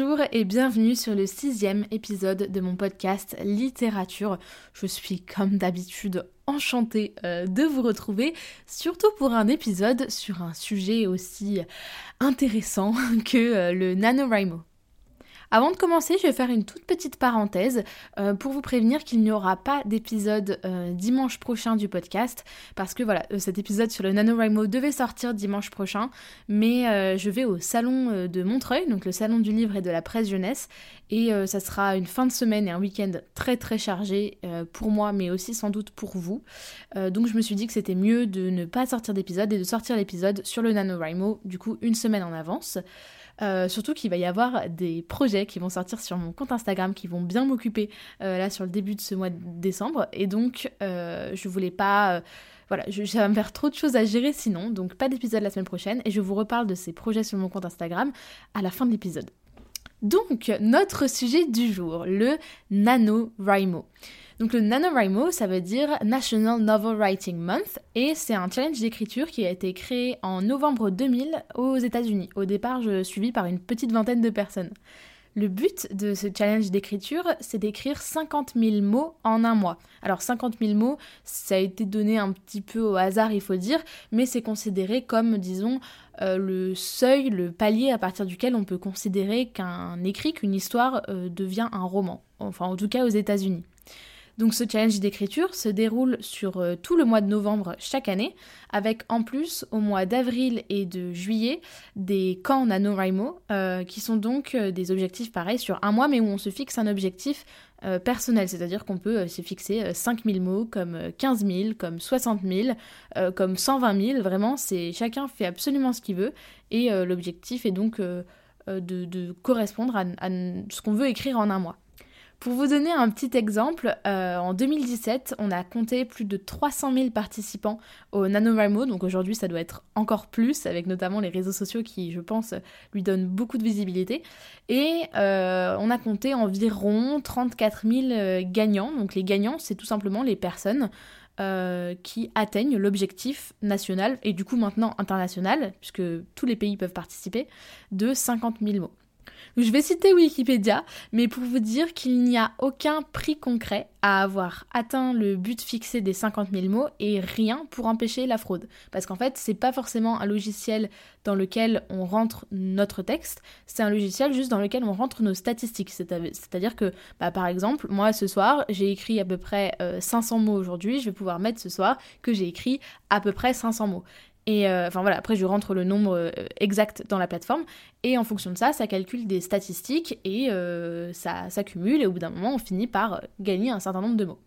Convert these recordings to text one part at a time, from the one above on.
Bonjour et bienvenue sur le sixième épisode de mon podcast Littérature. Je suis comme d'habitude enchantée euh, de vous retrouver, surtout pour un épisode sur un sujet aussi intéressant que euh, le NaNoWriMo. Avant de commencer, je vais faire une toute petite parenthèse euh, pour vous prévenir qu'il n'y aura pas d'épisode euh, dimanche prochain du podcast parce que voilà, euh, cet épisode sur le NaNoWriMo devait sortir dimanche prochain, mais je vais au salon de Montreuil, donc le salon du livre et de la presse jeunesse, et ça sera une fin de semaine et un week-end très très chargé pour moi, mais aussi sans doute pour vous. donc je me suis dit que c'était mieux de ne pas sortir d'épisode et de sortir l'épisode sur le NaNoWriMo, du coup une semaine en avance. Euh, surtout qu'il va y avoir des projets qui vont sortir sur mon compte Instagram qui vont bien m'occuper euh, là sur le début de ce mois de décembre. Et donc, euh, je voulais pas. voilà, ça va me faire trop de choses à gérer sinon. Donc, pas d'épisode la semaine prochaine. Et je vous reparle de ces projets sur mon compte Instagram à la fin de l'épisode. Donc, notre sujet du jour, le NaNoWriMo. Donc le NaNoWriMo, ça veut dire National Novel Writing Month et c'est un challenge d'écriture qui a été créé en novembre 2000 aux États-Unis. Au départ, je suivi par une petite vingtaine de personnes. Le but de ce challenge d'écriture, c'est d'écrire 50 000 mots en un mois. Alors 50 000 mots, ça a été donné un petit peu au hasard, il faut dire, mais c'est considéré comme, disons, euh, le seuil, le palier à partir duquel on peut considérer qu'un écrit, qu'une histoire euh, devient un roman. Enfin, en tout cas aux États-Unis. Donc ce challenge d'écriture se déroule sur euh, tout le mois de novembre chaque année, avec en plus au mois d'avril et de juillet des camps NaNoWriMo, euh, qui sont donc euh, des objectifs pareils sur un mois, mais où on se fixe un objectif personnel, c'est-à-dire qu'on peut se fixer 5000 mots, comme 15 000, comme 60 000, comme 120 000, vraiment, c'est chacun fait absolument ce qu'il veut, et l'objectif est donc de, correspondre à ce qu'on veut écrire en un mois. Pour vous donner un petit exemple, euh, en 2017, on a compté plus de 300 000 participants au NaNoWriMo, donc aujourd'hui ça doit être encore plus, avec notamment les réseaux sociaux qui, je pense, lui donnent beaucoup de visibilité. Et euh, on a compté environ 34 000 euh, gagnants, donc les gagnants, c'est tout simplement les personnes qui atteignent l'objectif national et du coup maintenant international, puisque tous les pays peuvent participer, de 50 000 mots. Je vais citer Wikipédia, mais pour vous dire qu'il n'y a aucun prix concret à avoir atteint le but fixé des 50 000 mots et rien pour empêcher la fraude. Parce qu'en fait, c'est pas forcément un logiciel dans lequel on rentre notre texte, c'est un logiciel juste dans lequel on rentre nos statistiques. C'est-à-dire que, bah, par exemple, moi ce soir, j'ai écrit à peu près 500 euh, mots aujourd'hui, je vais pouvoir mettre ce soir que j'ai écrit à peu près 500 mots. Et euh, enfin voilà, après je rentre le nombre euh, exact dans la plateforme et en fonction de ça, ça calcule des statistiques et euh, ça s'accumule et au bout d'un moment, on finit par gagner un certain nombre de mots.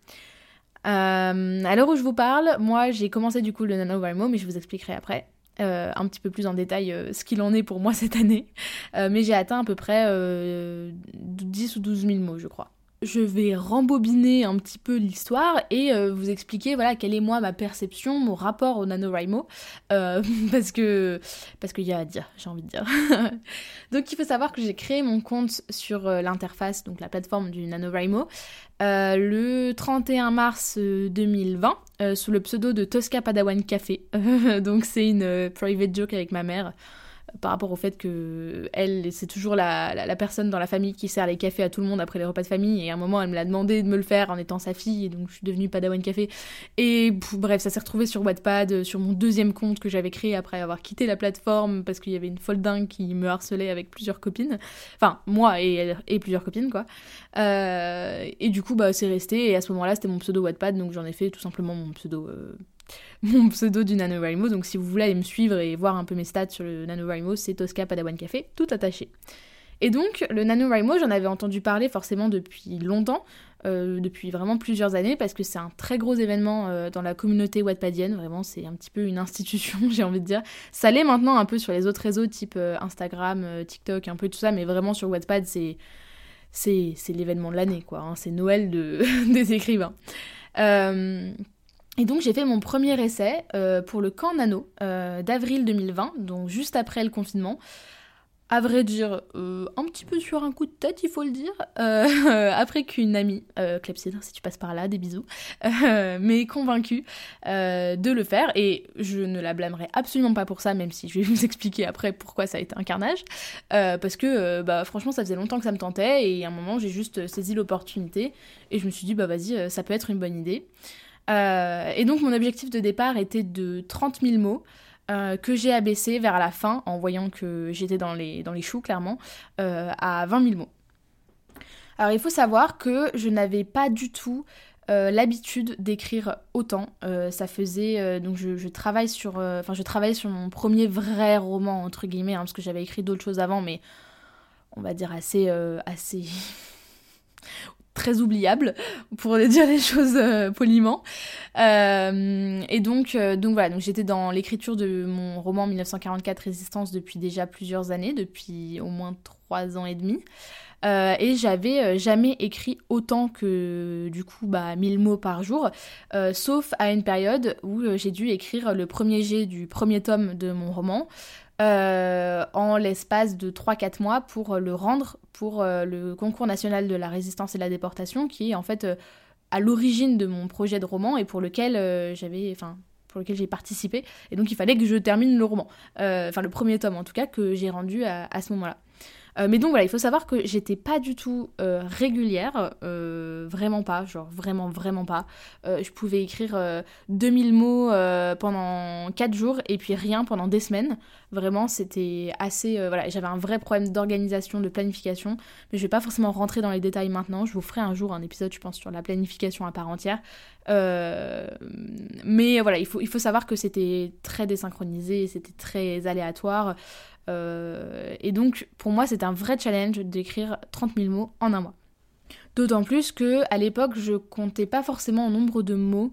à l'heure où je vous parle, moi j'ai commencé du coup le NaNoWriMo, mais je vous expliquerai après. un petit peu plus en détail ce qu'il en est pour moi cette année. mais j'ai atteint à peu près 10 ou 12 000 mots, je crois je vais rembobiner un petit peu l'histoire et euh, vous expliquer voilà quelle est moi ma perception, mon rapport au NaNoWriMo euh, parce que parce qu'il y a à dire, j'ai envie de dire. donc il faut savoir que j'ai créé mon compte sur euh, l'interface, donc la plateforme du NaNoWriMo, le 31 mars 2020 sous le pseudo de Tosca Padawan Café. donc c'est une private joke avec ma mère par rapport au fait que elle, c'est toujours la, personne dans la famille qui sert les cafés à tout le monde après les repas de famille. Et à un moment, elle me l'a demandé de me le faire en étant sa fille, et donc je suis devenue Padawan Café. Et bref, ça s'est retrouvé sur Wattpad, sur mon deuxième compte que j'avais créé après avoir quitté la plateforme parce qu'il y avait une folle dingue qui me harcelait avec plusieurs copines. Enfin, moi et, et plusieurs copines, quoi. Euh, et du coup, bah, c'est resté. Et à ce moment-là, c'était mon pseudo Wattpad, donc j'en ai fait tout simplement mon pseudo. Euh, mon pseudo du NaNoWriMo. Donc si vous voulez aller me suivre et voir un peu mes stats sur le NaNoWriMo, c'est Tosca Padawan Café, tout attaché. Et donc, le NaNoWriMo, j'en avais entendu parler forcément depuis longtemps, euh, depuis vraiment plusieurs années, parce que c'est un très gros événement euh, dans la communauté wattpadienne. Vraiment, c'est un petit peu une institution, j'ai envie de dire. Ça l'est maintenant un peu sur les autres réseaux, type euh, Instagram, TikTok, un peu tout ça, mais vraiment sur Wattpad, c'est l'événement de l'année, quoi. Hein. C'est Noël de, des écrivains. Et donc j'ai fait mon premier essai pour le camp Nano d'avril 2020, donc juste après le confinement. À vrai dire, euh, un petit peu sur un coup de tête, il faut le dire, euh, après qu'une amie, euh, Clepsydre, si tu passes par là, des bisous, euh, m'ait convaincue de le faire, et je ne la blâmerai absolument pas pour ça, même si je vais vous expliquer après pourquoi ça a été un carnage, parce que bah, franchement, ça faisait longtemps que ça me tentait, et à un moment, j'ai juste saisi l'opportunité, et je me suis dit, bah vas-y, ça peut être une bonne idée. Et donc, mon objectif de départ était de 30 000 mots. Euh, que j'ai abaissé vers la fin, en voyant que j'étais dans les, dans les choux clairement, euh, à 20 000 mots. Alors il faut savoir que je n'avais pas du tout euh, l'habitude d'écrire autant. ça faisait donc je, travaille sur, enfin je travaille sur mon premier vrai roman entre guillemets, hein, parce que j'avais écrit d'autres choses avant, mais on va dire assez assez très oubliable, pour dire les choses euh, poliment. Euh, et donc, euh, donc voilà, donc j'étais dans l'écriture de mon roman 1944 Résistance depuis déjà plusieurs années, depuis au moins trois ans et demi. et j'avais jamais écrit autant que du coup bah 1000 mots par jour, sauf à une période où j'ai dû écrire le premier jet du premier tome de mon roman. Euh, en l'espace de 3-4 mois pour le rendre pour euh, le concours national de la résistance et de la déportation qui est en fait euh, à l'origine de mon projet de roman et pour lequel j'avais enfin pour lequel j'ai participé. Et donc il fallait que je termine le roman. Enfin le premier tome en tout cas que j'ai rendu à ce moment-là euh, mais donc voilà, il faut savoir que j'étais pas du tout euh, régulière, euh, vraiment pas, genre vraiment, vraiment pas. je pouvais écrire 2000 mots pendant 4 jours et puis rien pendant des semaines. Vraiment, c'était assez. voilà, j'avais un vrai problème d'organisation, de planification, mais je vais pas forcément rentrer dans les détails maintenant. Je vous ferai un jour un épisode, je pense, sur la planification à part entière. mais voilà, il faut, il faut savoir que c'était très désynchronisé, c'était très aléatoire. Euh, et donc, pour moi, c'est un vrai challenge d'écrire 30 000 mots en un mois. D'autant plus que à l'époque, je comptais pas forcément en nombre de mots.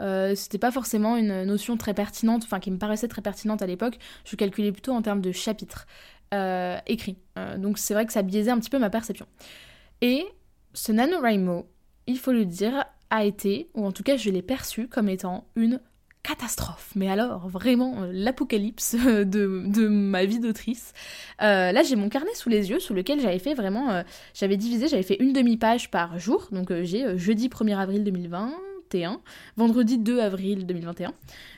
Euh, c'était pas forcément une notion très pertinente, enfin qui me paraissait très pertinente à l'époque. Je calculais plutôt en termes de chapitres euh, écrits. donc c'est vrai que ça biaisait un petit peu ma perception. Et ce NaNoWriMo, il faut le dire, a été, ou en tout cas je l'ai perçu comme étant une catastrophe, mais alors vraiment euh, l'apocalypse de, ma vie d'autrice. Euh, là j'ai mon carnet sous les yeux sous lequel j'avais fait vraiment, euh, j'avais divisé, j'avais fait une demi-page par jour, donc j'ai jeudi 1er avril 2021, vendredi 2 avril 2021.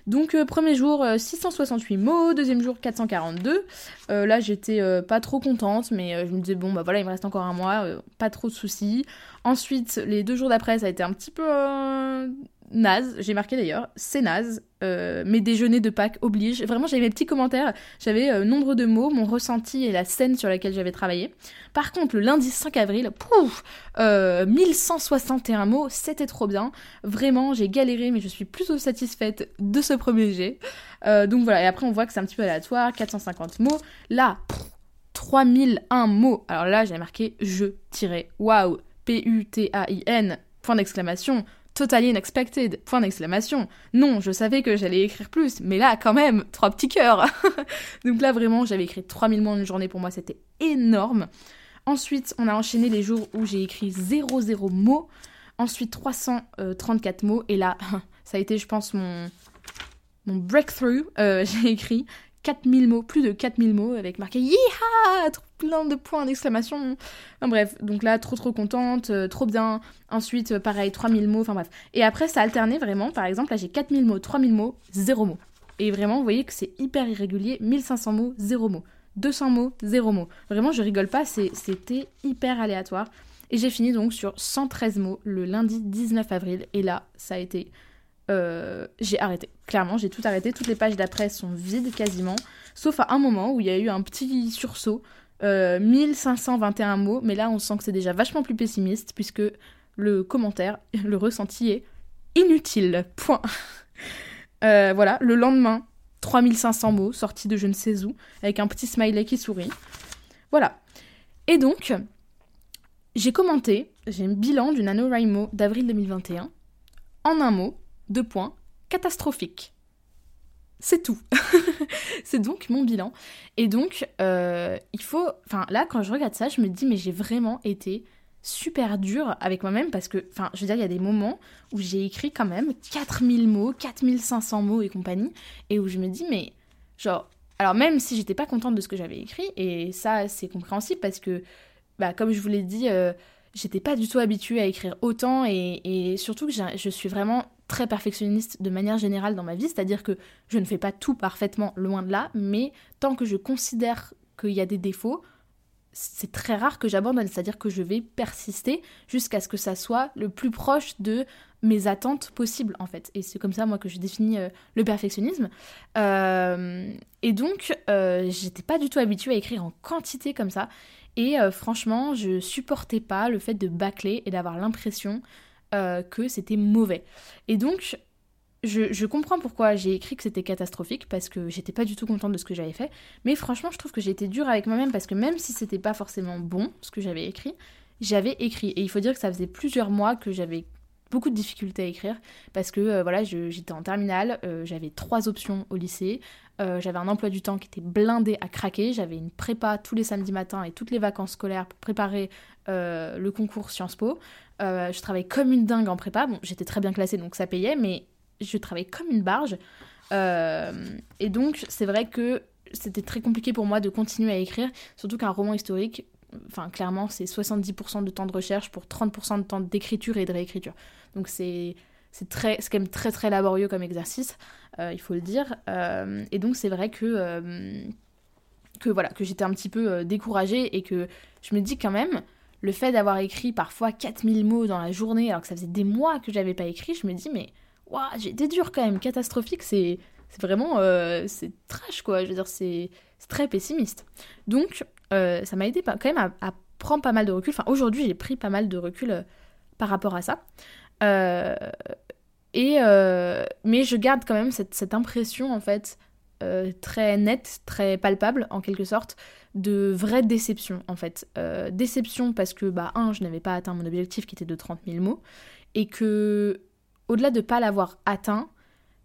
Donc premier jour 668 mots, deuxième jour 442. là j'étais pas trop contente, mais je me disais bon bah voilà il me reste encore un mois, pas trop de soucis. Ensuite les deux jours d'après ça a été un petit peu naze, j'ai marqué d'ailleurs, c'est naze, euh, mes déjeuners de Pâques obligent. Vraiment, j'avais mes petits commentaires, j'avais euh, nombre de mots, mon ressenti et la scène sur laquelle j'avais travaillé. Par contre, le lundi 5 avril, pouf, 1161 euh, mots, c'était trop bien. Vraiment, j'ai galéré, mais je suis plutôt satisfaite de ce premier jet. donc voilà, et après on voit que c'est un petit peu aléatoire, 450 mots. Là, 3001 mots. Alors là, j'ai marqué je tirais, waouh, P-U-T-A-I-N, point d'exclamation Totally unexpected, point d'exclamation. Non, je savais que j'allais écrire plus, mais là, quand même, trois petits cœurs. Donc là, vraiment, j'avais écrit 3000 mots en une journée, pour moi, c'était énorme. Ensuite, on a enchaîné les jours où j'ai écrit 00 mots. Ensuite, 334 mots. Et là, ça a été, je pense, mon, mon breakthrough. Euh, j'ai écrit 4000 mots, plus de 4000 mots, avec marqué Yeeha Plein de points d'exclamation. Enfin bref, donc là, trop trop contente, euh, trop bien. Ensuite, euh, pareil, 3000 mots, enfin bref. Et après, ça alternait vraiment. Par exemple, là, j'ai 4000 mots, 3000 mots, 0 mots. Et vraiment, vous voyez que c'est hyper irrégulier. 1500 mots, 0 mots. 200 mots, 0 mots. Vraiment, je rigole pas, c'était hyper aléatoire. Et j'ai fini donc sur 113 mots le lundi 19 avril. Et là, ça a été euh, j'ai arrêté. Clairement, j'ai tout arrêté. Toutes les pages d'après sont vides quasiment. Sauf à un moment où il y a eu un petit sursaut. 1521 euh, mots. Mais là, on sent que c'est déjà vachement plus pessimiste puisque le commentaire, le ressenti est inutile. Point. Euh, voilà, le lendemain, 3500 mots sortis de je ne sais où avec un petit smiley qui sourit. Voilà. Et donc, j'ai commenté, j'ai un bilan du NaNoWriMo d'avril 2021. En un mot, deux points, catastrophique. C'est tout. c'est donc mon bilan. Et donc, euh, il faut... Enfin, là, quand je regarde ça, je me dis, mais j'ai vraiment été super dur avec moi-même parce que, enfin, je veux dire, il y a des moments où j'ai écrit quand même 4000 mots, 4500 mots et compagnie, et où je me dis, mais genre, alors même si j'étais pas contente de ce que j'avais écrit, et ça c'est compréhensible parce que, bah, comme je vous l'ai dit, euh, j'étais pas du tout habituée à écrire autant, et, surtout que je suis vraiment très perfectionniste de manière générale dans ma vie, c'est-à-dire que je ne fais pas tout parfaitement, loin de là, mais tant que je considère qu'il y a des défauts, c'est très rare que j'abandonne, c'est-à-dire que je vais persister jusqu'à ce que ça soit le plus proche de mes attentes possibles en fait. Et c'est comme ça moi que je définis euh, le perfectionnisme. Euh, et donc euh, j'étais pas du tout habituée à écrire en quantité comme ça. Et franchement je supportais pas le fait de bâcler et d'avoir l'impression que c'était mauvais. Et donc je, comprends pourquoi j'ai écrit que c'était catastrophique parce que j'étais pas du tout contente de ce que j'avais fait. Mais franchement, je trouve que j'ai été dure avec moi-même parce que même si c'était pas forcément bon ce que j'avais écrit, j'avais écrit. Et il faut dire que ça faisait plusieurs mois que j'avais beaucoup de difficultés à écrire parce que euh, voilà, j'étais en terminale, euh, j'avais trois options au lycée, euh, j'avais un emploi du temps qui était blindé à craquer, j'avais une prépa tous les samedis matins et toutes les vacances scolaires pour préparer le concours Sciences Po. je travaillais comme une dingue en prépa. Bon, j'étais très bien classée donc ça payait, mais je travaillais comme une barge. Et donc, c'est vrai que c'était très compliqué pour moi de continuer à écrire, surtout qu'un roman historique, enfin, clairement, c'est 70% de temps de recherche pour 30% de temps d'écriture et de réécriture. Donc, c'est c'est très c'est quand même très très laborieux comme exercice euh, il faut le dire euh, et donc c'est vrai que que voilà que j'étais un petit peu découragée et que je me dis quand même le fait d'avoir écrit parfois 4000 mots dans la journée alors que ça faisait des mois que j'avais pas écrit je me dis mais j'ai été dur quand même, catastrophique, c'est vraiment euh, c'est trash quoi, je veux dire c'est très pessimiste. Donc euh, ça m'a aidé quand même à, prendre pas mal de recul, enfin aujourd'hui j'ai pris pas mal de recul euh, par rapport à ça. et mais je garde quand même cette, impression en fait très nette, très palpable en quelque sorte, de vraie déception en fait. déception parce que, bah, un, je n'avais pas atteint mon objectif qui était de 30 000 mots, et que au-delà de pas l'avoir atteint,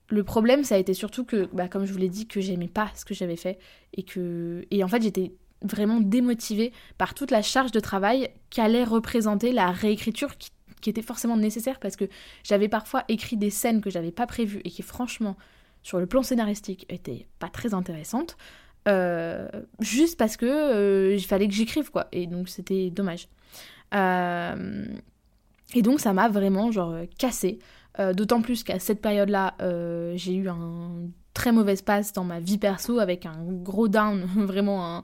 le problème, ça a été surtout que, bah, comme je vous l'ai dit, que j'aimais pas ce que j'avais fait et que, et en fait, j'étais vraiment démotivée par toute la charge de travail qu'allait représenter la réécriture qui, était forcément nécessaire parce que j'avais parfois écrit des scènes que j'avais pas prévues et qui, franchement, sur le plan scénaristique, étaient pas très intéressantes. Euh, juste parce que euh, il fallait que j'écrive quoi et donc c'était dommage euh, et donc ça m'a vraiment genre cassé d'autant plus qu'à cette période-là, euh, j'ai eu un très mauvais passe dans ma vie perso avec un gros down, vraiment un,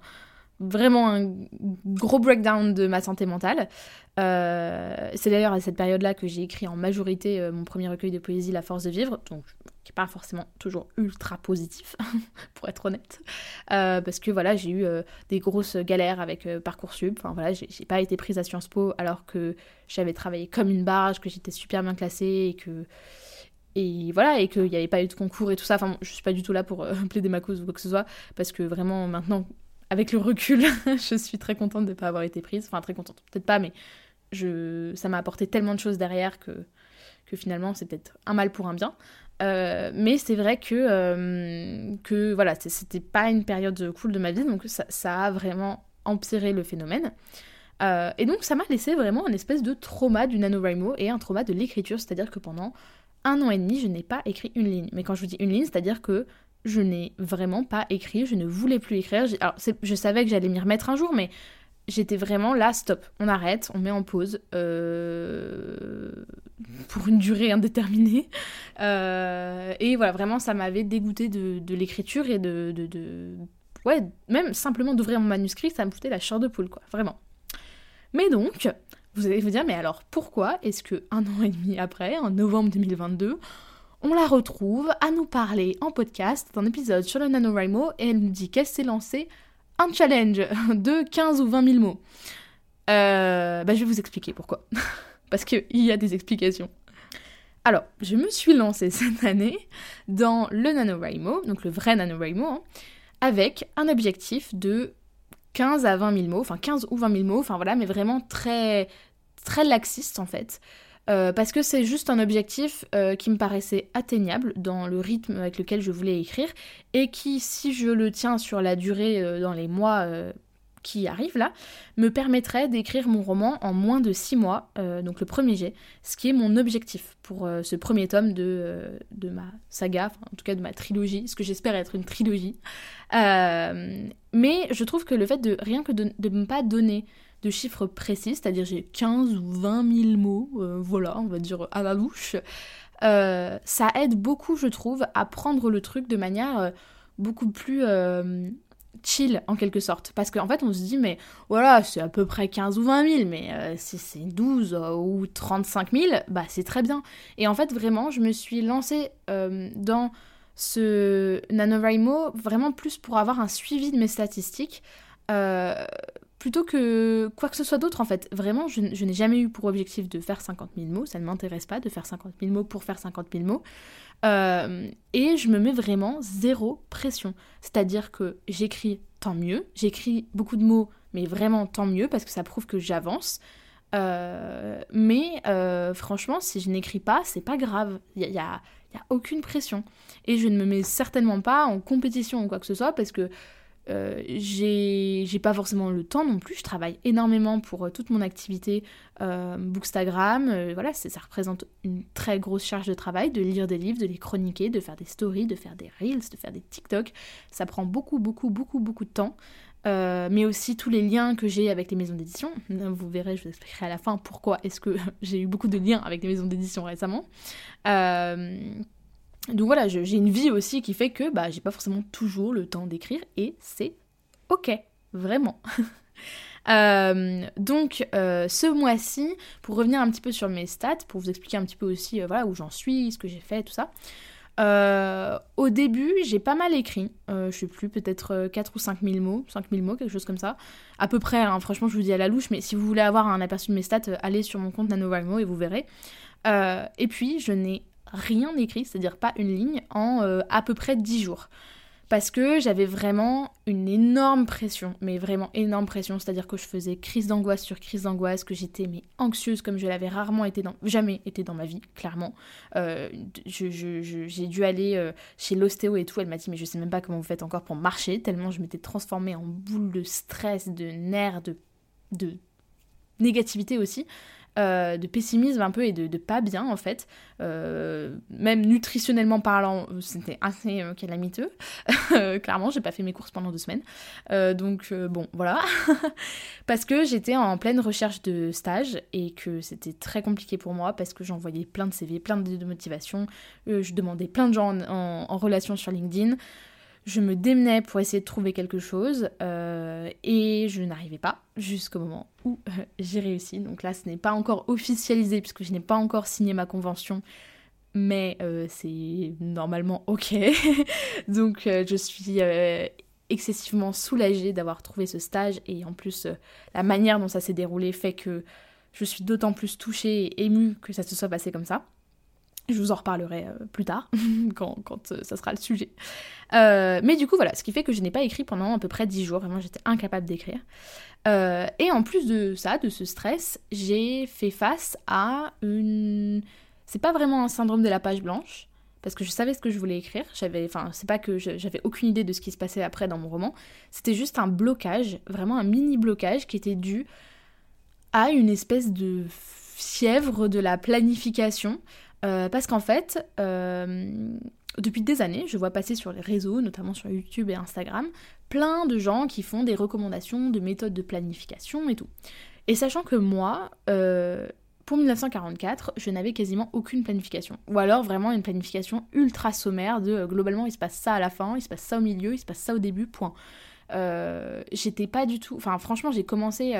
vraiment un gros breakdown de ma santé mentale. Euh, c'est d'ailleurs à cette période-là que j'ai écrit en majorité mon premier recueil de poésie, La force de vivre, donc qui n'est pas forcément toujours ultra positif, pour être honnête, parce que voilà, j'ai eu des grosses galères avec Parcoursup, enfin voilà, j'ai pas été prise à Sciences Po alors que j'avais travaillé comme une barge, que j'étais super bien classée et que et voilà et qu'il n'y avait pas eu de concours et tout ça. Enfin, je suis pas du tout là pour euh, plaider ma cause ou quoi que ce soit parce que vraiment maintenant, avec le recul, je suis très contente de ne pas avoir été prise. Enfin, très contente, peut-être pas, mais je ça m'a apporté tellement de choses derrière que que finalement c'est peut-être un mal pour un bien. Euh, mais c'est vrai que, euh, que voilà, c'était pas une période cool de ma vie, donc ça, ça a vraiment empiré le phénomène. Euh, et donc ça m'a laissé vraiment une espèce de trauma du NaNoWriMo et un trauma de l'écriture, c'est-à-dire que pendant un an et demi, je n'ai pas écrit une ligne. Mais quand je vous dis une ligne, c'est-à-dire que je n'ai vraiment pas écrit, je ne voulais plus écrire. Je savais que j'allais m'y remettre un jour, mais j'étais vraiment là, stop, on arrête, on met en pause euh, pour une durée indéterminée. Euh, et voilà, vraiment, ça m'avait dégoûté de, l'écriture et de, Ouais, même simplement d'ouvrir mon manuscrit, ça me foutait la chair de poule, quoi, vraiment. Mais donc, vous allez vous dire, mais alors pourquoi est-ce que un an et demi après, en novembre 2022, on la retrouve à nous parler en podcast d'un épisode sur le NaNoWriMo et elle nous dit qu'elle s'est lancée un challenge de 15 ou 20 000 mots. Euh, bah, je vais vous expliquer pourquoi. Parce qu'il y a des explications. Alors, je me suis lancée cette année dans le NaNoWriMo, donc le vrai NaNoWriMo, hein, avec un objectif de 15 à 20 000 mots, enfin 15 ou 20 000 mots, enfin voilà, mais vraiment très, très laxiste en fait. Euh, parce que c'est juste un objectif euh, qui me paraissait atteignable dans le rythme avec lequel je voulais écrire et qui, si je le tiens sur la durée euh, dans les mois qui arrivent là, me permettrait d'écrire mon roman en moins de 6 mois, donc le premier jet, ce qui est mon objectif pour ce premier tome de, de ma saga, en tout cas de ma trilogie, ce que j'espère être une trilogie. mais je trouve que le fait de rien que de ne pas donner de chiffres précis, c'est-à-dire j'ai 15 ou 20 000 mots, euh, voilà, on va dire à la louche. Euh, ça aide beaucoup, je trouve, à prendre le truc de manière euh, beaucoup plus chill en quelque sorte. Parce qu'en fait, on se dit, mais voilà, c'est à peu près 15 ou 20 000, mais si c'est 12 ou 35 000, bah c'est très bien. Et en fait, vraiment, je me suis lancée dans ce NaNoWriMo vraiment plus pour avoir un suivi de mes statistiques plutôt que quoi que ce soit d'autre en fait. Vraiment, je, n'ai jamais eu pour objectif de faire 50 000 mots, ça ne m'intéresse pas de faire 50 000 mots pour faire 50 000 mots. Euh, et je me mets vraiment zéro pression. C'est-à-dire que j'écris tant mieux, j'écris beaucoup de mots, mais vraiment tant mieux parce que ça prouve que j'avance. Euh, mais euh, franchement, si je n'écris pas, c'est pas grave. Il n'y a, a, aucune pression. Et je ne me mets certainement pas en compétition ou quoi que ce soit parce que euh, j'ai pas forcément le temps non plus, je travaille énormément pour euh, toute mon activité euh, Bookstagram, euh, voilà, ça représente une très grosse charge de travail, de lire des livres, de les chroniquer, de faire des stories, de faire des reels, de faire des TikTok, ça prend beaucoup, beaucoup, beaucoup, beaucoup de temps. mais aussi tous les liens que j'ai avec les maisons d'édition. Vous verrez, je vous expliquerai à la fin pourquoi est-ce que j'ai eu beaucoup de liens avec les maisons d'édition récemment. Donc voilà, j'ai une vie aussi qui fait que bah, j'ai pas forcément toujours le temps d'écrire et c'est ok, vraiment. Euh, donc euh, ce mois-ci, pour revenir un petit peu sur mes stats, pour vous expliquer un petit peu aussi euh, voilà, où j'en suis, ce que j'ai fait, tout ça. au début, j'ai pas mal écrit, je sais plus, peut-être 4 ou 5 000 mots, 5 000 mots, quelque chose comme ça. À peu près, hein, franchement, je vous dis à la louche, mais si vous voulez avoir un aperçu de mes stats, allez sur mon compte NanoValmo et vous verrez. et puis, je n'ai rien écrit, c'est-à-dire pas une ligne, en euh, à peu près 10 jours. Parce que j'avais vraiment une énorme pression, mais vraiment énorme pression, c'est-à-dire que je faisais crise d'angoisse sur crise d'angoisse, que j'étais mais anxieuse comme je l'avais rarement été dans, jamais été dans ma vie, clairement. Euh, j'ai dû aller euh, chez l'ostéo et tout, elle m'a dit mais je sais même pas comment vous faites encore pour marcher, tellement je m'étais transformée en boule de stress, de nerfs, de, de négativité aussi. Euh, de pessimisme un peu et de, pas bien en fait. Euh, même nutritionnellement parlant, c'était assez euh, calamiteux. Clairement, j'ai pas fait mes courses pendant deux semaines. donc bon, voilà. parce que j'étais en pleine recherche de stage et que c'était très compliqué pour moi parce que j'envoyais plein de CV, plein de, motivations. je demandais plein de gens en relation sur LinkedIn je me démenais pour essayer de trouver quelque chose euh, et je n'arrivais pas jusqu'au moment où euh, j'ai réussi. Donc là, ce n'est pas encore officialisé puisque je n'ai pas encore signé ma convention, mais euh, c'est normalement ok. Donc je suis excessivement soulagée d'avoir trouvé ce stage et en plus la manière dont ça s'est déroulé fait que je suis d'autant plus touchée et émue que ça se soit passé comme ça. Je vous en reparlerai euh, plus tard, quand, quand euh, ça sera le sujet. Euh, mais du coup, voilà, ce qui fait que je n'ai pas écrit pendant à peu près 10 jours. Vraiment, j'étais incapable d'écrire. et en plus de ça, de ce stress, j'ai fait face à une... C'est pas vraiment un syndrome de la page blanche, parce que je savais ce que je voulais écrire. J'avais, enfin, c'est pas que j'avais aucune idée de ce qui se passait après dans mon roman. C'était juste un blocage, vraiment un mini blocage qui était dû à une espèce de fièvre de la planification. Euh, parce qu'en fait, euh, depuis des années, je vois passer sur les réseaux, notamment sur YouTube et Instagram, plein de gens qui font des recommandations de méthodes de planification et tout. Et sachant que moi, euh, pour 1944, je n'avais quasiment aucune planification. Ou alors vraiment une planification ultra sommaire de globalement il se passe ça à la fin, il se passe ça au milieu, il se passe ça au début, point. J'étais pas du tout. Enfin, franchement, j'ai commencé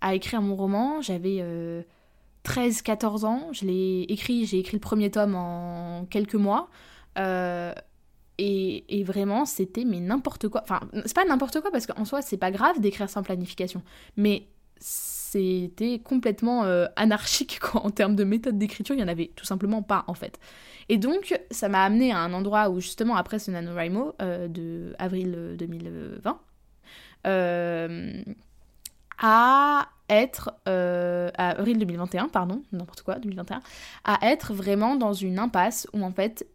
à écrire mon roman, j'avais 13-14 ans. Je l'ai écrit, j'ai écrit le premier tome en quelques mois. Euh, et, vraiment, c'était mais n'importe quoi. Enfin, c'est pas n'importe quoi parce qu'en soi, c'est pas grave d'écrire sans planification. Mais c'était complètement euh, anarchique quoi, en termes de méthode d'écriture. Il y en avait tout simplement pas en fait. Et donc, ça m'a amené à un endroit où justement après ce NaNoWriMo euh, de avril 2020, à être, à avril 2021, pardon, n'importe quoi, 2021, à être vraiment dans une impasse où en fait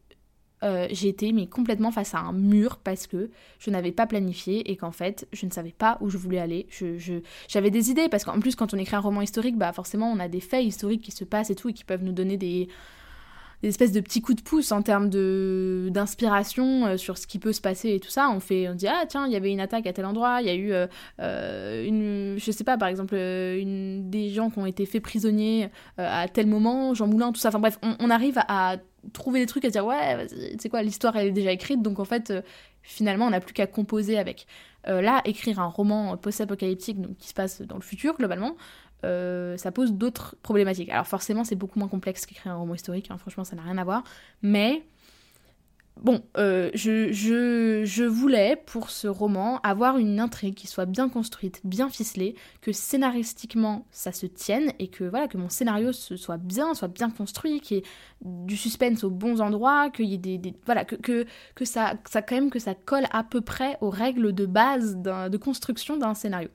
euh, j'étais mais complètement face à un mur parce que je n'avais pas planifié et qu'en fait je ne savais pas où je voulais aller. Je, j'avais des idées parce qu'en plus quand on écrit un roman historique, bah forcément on a des faits historiques qui se passent et tout et qui peuvent nous donner des, des espèces de petits coups de pouce en termes de d'inspiration euh, sur ce qui peut se passer et tout ça. On fait, on dit ah tiens il y avait une attaque à tel endroit, il y a eu euh, une, je sais pas par exemple une, des gens qui ont été faits prisonniers à tel moment, Jean Moulin, tout ça. Enfin bref, on, arrive à trouver des trucs à dire ouais, c'est quoi, l'histoire elle est déjà écrite, donc en fait, euh, finalement, on n'a plus qu'à composer avec. Euh, là, écrire un roman post-apocalyptique, donc qui se passe dans le futur globalement, euh, ça pose d'autres problématiques. Alors forcément, c'est beaucoup moins complexe qu'écrire un roman historique, hein, franchement, ça n'a rien à voir, mais Bon, euh, je, voulais, pour ce roman, avoir une intrigue qui soit bien construite, bien ficelée, que scénaristiquement ça se tienne et que voilà que mon scénario soit bien, soit bien construit, qu'il y ait du suspense aux bons endroits, qu'il y des, voilà que, ça quand même que ça colle à peu près aux règles de base de construction d'un scénario.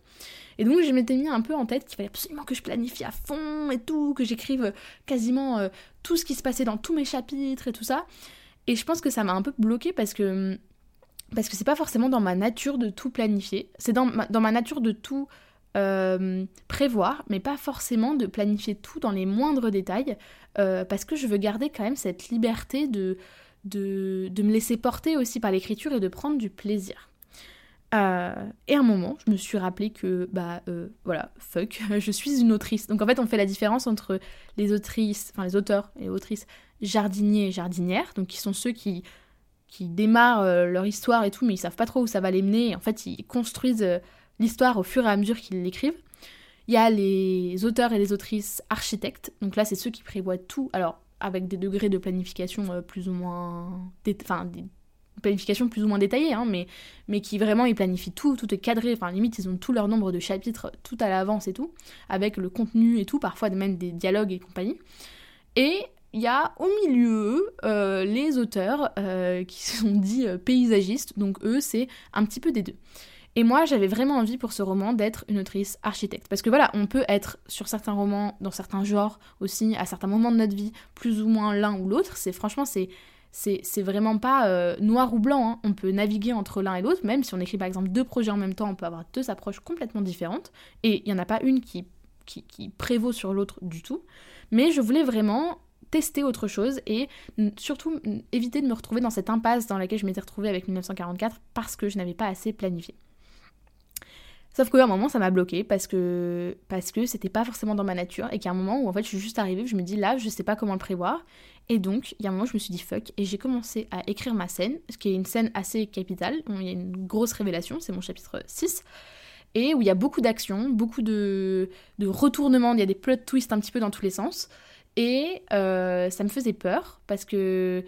Et donc je m'étais mis un peu en tête qu'il fallait absolument que je planifie à fond et tout, que j'écrive quasiment euh, tout ce qui se passait dans tous mes chapitres et tout ça. Et je pense que ça m'a un peu bloqué parce que parce que c'est pas forcément dans ma nature de tout planifier. C'est dans ma, nature de tout euh, prévoir, mais pas forcément de planifier tout dans les moindres détails, euh, parce que je veux garder quand même cette liberté de, de me laisser porter aussi par l'écriture et de prendre du plaisir. Euh, et un moment, je me suis rappelé que, bah, voilà, fuck, je suis une autrice. Donc en fait, on fait la différence entre les autrices, enfin les auteurs et autrices jardiniers et jardinières, donc qui sont ceux qui, qui démarrent euh, leur histoire et tout, mais ils savent pas trop où ça va les mener. en fait, ils construisent euh, l'histoire au fur et à mesure qu'ils l'écrivent. Il y a les auteurs et les autrices architectes, donc là, c'est ceux qui prévoient tout, alors avec des degrés de planification euh, plus ou moins. Enfin, planifications plus ou moins détaillées, hein, mais, mais qui vraiment ils planifient tout, tout est cadré, enfin limite ils ont tout leur nombre de chapitres tout à l'avance et tout, avec le contenu et tout, parfois même des dialogues et compagnie. Et il y a au milieu euh, les auteurs euh, qui sont dits euh, paysagistes, donc eux c'est un petit peu des deux. Et moi j'avais vraiment envie pour ce roman d'être une autrice architecte. Parce que voilà, on peut être sur certains romans, dans certains genres aussi, à certains moments de notre vie, plus ou moins l'un ou l'autre. C'est franchement, c'est c'est vraiment pas noir ou blanc. Hein. On peut naviguer entre l'un et l'autre, même si on écrit par exemple deux projets en même temps, on peut avoir deux approches complètement différentes. Et il n'y en a pas une qui prévaut sur l'autre du tout. Mais je voulais vraiment tester autre chose et surtout éviter de me retrouver dans cette impasse dans laquelle je m'étais retrouvée avec 1944 parce que je n'avais pas assez planifié. Sauf qu'à un moment, ça m'a bloqué parce que parce que c'était pas forcément dans ma nature et qu'à un moment où en fait je suis juste arrivée, je me dis là, je sais pas comment le prévoir. Et donc, il y a un moment, je me suis dit fuck et j'ai commencé à écrire ma scène, ce qui est une scène assez capitale. Il y a une grosse révélation, c'est mon chapitre 6 et où il y a beaucoup d'action, beaucoup de, de retournements, il y a des plot twists un petit peu dans tous les sens. Et euh, ça me faisait peur parce que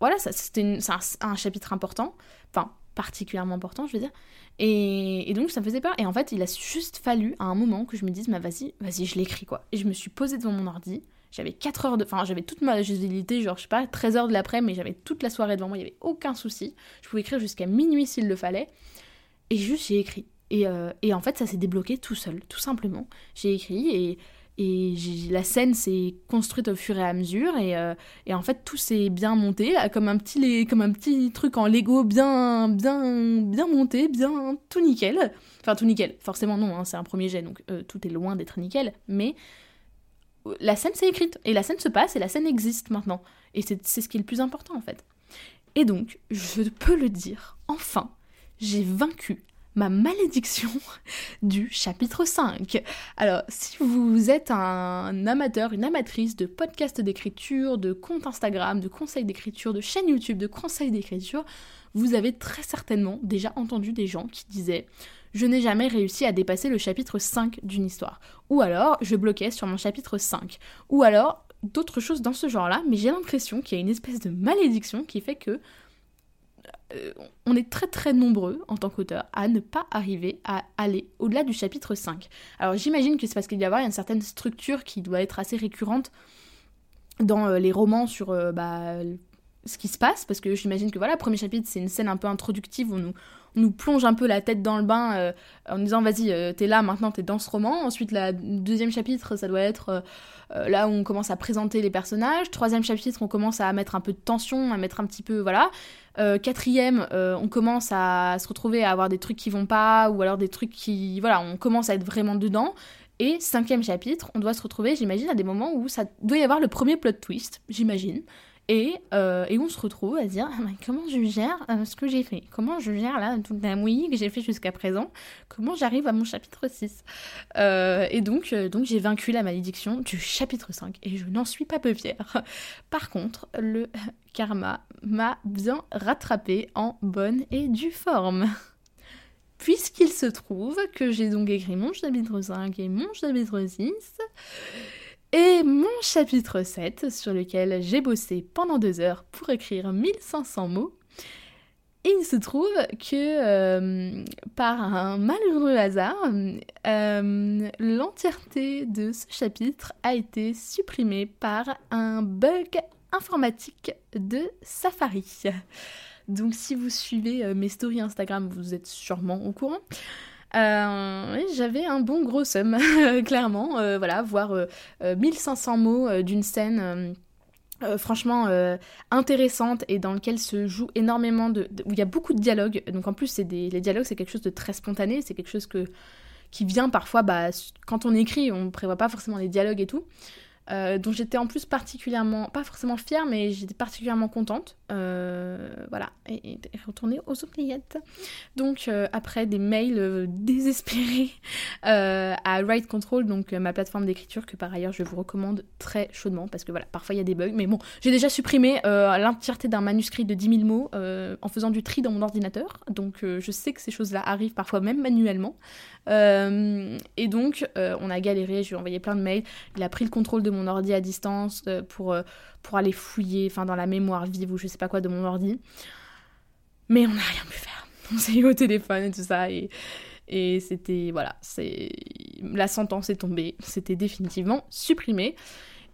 voilà, c'était un, chapitre important, enfin particulièrement important, je veux dire. Et, donc ça me faisait peur. Et en fait, il a juste fallu à un moment que je me dise, bah vas-y, vas-y, je l'écris quoi. Et je me suis posée devant mon ordi. J'avais 4 heures de. Enfin, j'avais toute ma visibilité, genre, je sais pas, 13 heures de l'après, mais j'avais toute la soirée devant moi, il n'y avait aucun souci. Je pouvais écrire jusqu'à minuit s'il le fallait. Et juste, j'ai écrit. Et, euh, et en fait, ça s'est débloqué tout seul, tout simplement. J'ai écrit et et la scène s'est construite au fur et à mesure et, euh, en fait tout s'est bien monté comme un petit comme un petit truc en Lego bien bien bien monté bien tout nickel. Enfin tout nickel. Forcément non hein, c'est un premier jet donc euh, tout est loin d'être nickel mais euh, la scène s'est écrite et la scène se passe et la scène existe maintenant. Et c'est ce qui est le plus important en fait. Et donc je peux le dire enfin j'ai vaincu ma malédiction du chapitre 5. Alors, si vous êtes un amateur, une amatrice de podcasts d'écriture, de comptes Instagram, de conseils d'écriture, de chaînes YouTube, de conseils d'écriture, vous avez très certainement déjà entendu des gens qui disaient je n'ai jamais réussi à dépasser le chapitre 5 d'une histoire. Ou alors, je bloquais sur mon chapitre 5. Ou alors, d'autres choses dans ce genre-là, mais j'ai l'impression qu'il y a une espèce de malédiction qui fait que on est très très nombreux en tant qu'auteur à ne pas arriver à aller au-delà du chapitre 5. Alors j'imagine que c'est parce qu'il y a une certaine structure qui doit être assez récurrente dans euh, les romans sur euh, bah, ce qui se passe, parce que j'imagine que voilà, le premier chapitre, c'est une scène un peu introductive où on nous, nous plonge un peu la tête dans le bain euh, en disant vas-y, euh, t'es là maintenant, t'es dans ce roman. Ensuite, le deuxième chapitre, ça doit être euh, là où on commence à présenter les personnages. Troisième chapitre, on commence à mettre un peu de tension, à mettre un petit peu, voilà. quatrième, on commence à se retrouver à avoir des trucs qui vont pas, ou alors des trucs qui, voilà, on commence à être vraiment dedans. Et cinquième chapitre, on doit se retrouver, j'imagine, à des moments où ça doit y avoir le premier plot twist, j'imagine. Et, euh, et, on se retrouve à dire ah, comment je gère euh, ce que j'ai fait? Comment je gère là toute la mouille que j'ai fait jusqu'à présent? Comment j'arrive à mon chapitre 6 euh, Et donc, donc j'ai vaincu la malédiction du chapitre 5 et je n'en suis pas peu fière. Par contre, le karma m'a bien rattrapé en bonne et due forme. Puisqu'il se trouve que j'ai donc écrit mon chapitre 5 et mon chapitre 6, et mon chapitre 7, sur lequel j'ai bossé pendant deux heures pour écrire 1500 mots, il se trouve que euh, par un malheureux hasard, euh, l'entièreté de ce chapitre a été supprimée par un bug informatique de Safari. Donc si vous suivez euh, mes stories Instagram, vous êtes sûrement au courant. Euh, j'avais un bon gros somme, clairement. Euh, voilà, voir 1500 mots d'une scène. franchement intéressante et dans lequel se joue énormément de, où il y a beaucoup de dialogues donc en plus c'est des les dialogues c'est quelque chose de très spontané c'est quelque chose que qui vient parfois bah, quand on écrit on prévoit pas forcément les dialogues et tout euh, dont j'étais en plus particulièrement, pas forcément fière, mais j'étais particulièrement contente. Euh, voilà, et, et, retourner aux oubliettes. Donc, euh, après des mails désespérés à Write Control, donc ma plateforme d'écriture, que par ailleurs je vous recommande très chaudement, parce que voilà, parfois il y a des bugs, mais bon, j'ai déjà supprimé l'entièreté d'un manuscrit de 10 000 mots en faisant du tri dans mon ordinateur, donc je sais que ces choses-là arrivent parfois même manuellement. et donc, on a galéré, je lui ai envoyé plein de mails, il a pris le contrôle de mon mon ordi à distance euh, pour, euh, pour aller fouiller enfin dans la mémoire vive ou je sais pas quoi de mon ordi. Mais on n'a rien pu faire. On s'est eu au téléphone et tout ça et, et c'était voilà, c'est la sentence est tombée, c'était définitivement supprimé.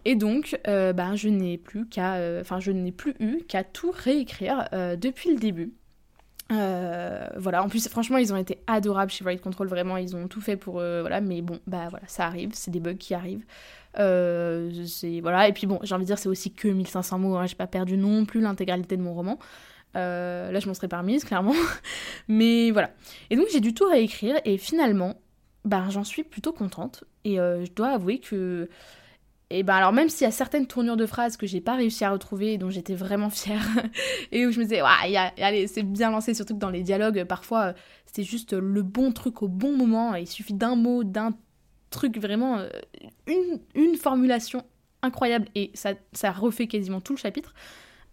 Et donc, euh, ben, je n'ai plus qu'à, enfin, je n'ai plus eu qu'à tout réécrire depuis le début. Voilà, en plus, franchement, ils ont été adorables chez Write Control, vraiment, ils ont tout fait pour, voilà, mais bon, bah voilà, ça arrive, c'est des bugs qui arrivent. Euh, voilà, et puis bon, j'ai envie de dire, c'est aussi que 1500 mots, hein, j'ai pas perdu non plus l'intégralité de mon roman. Euh, là, je m'en serais permise, clairement. Mais voilà. Et donc, j'ai du tout réécrire, et finalement, bah, j'en suis plutôt contente. Et euh, je dois avouer que. Et ben alors même s'il y a certaines tournures de phrases que j'ai pas réussi à retrouver et dont j'étais vraiment fière et où je me disais ouais, allez c'est bien lancé surtout que dans les dialogues parfois c'est juste le bon truc au bon moment il suffit d'un mot d'un truc vraiment, euh, une, formulation incroyable et ça, ça refait quasiment tout le chapitre.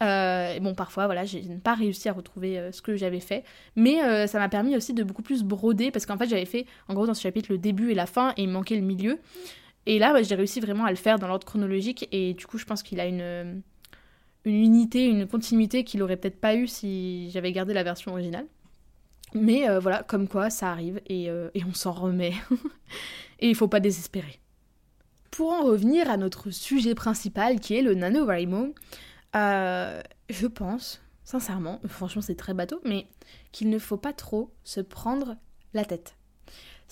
Euh, bon, parfois, voilà, j'ai pas réussi à retrouver euh, ce que j'avais fait, mais ça m'a permis aussi de beaucoup plus broder parce qu'en fait, j'avais fait, en gros, dans ce chapitre, le début et la fin et il manquait le milieu. Et là, j'ai réussi vraiment à le faire dans l'ordre chronologique et du coup, je pense qu'il a une, une unité, une continuité qu'il aurait peut-être pas eu si j'avais gardé la version originale. Mais voilà, comme quoi, ça arrive et, et on s'en remet. et il faut pas désespérer. Pour en revenir à notre sujet principal qui est le NaNoWriMo, euh, je pense, sincèrement, franchement c'est très bateau, mais qu'il ne faut pas trop se prendre la tête.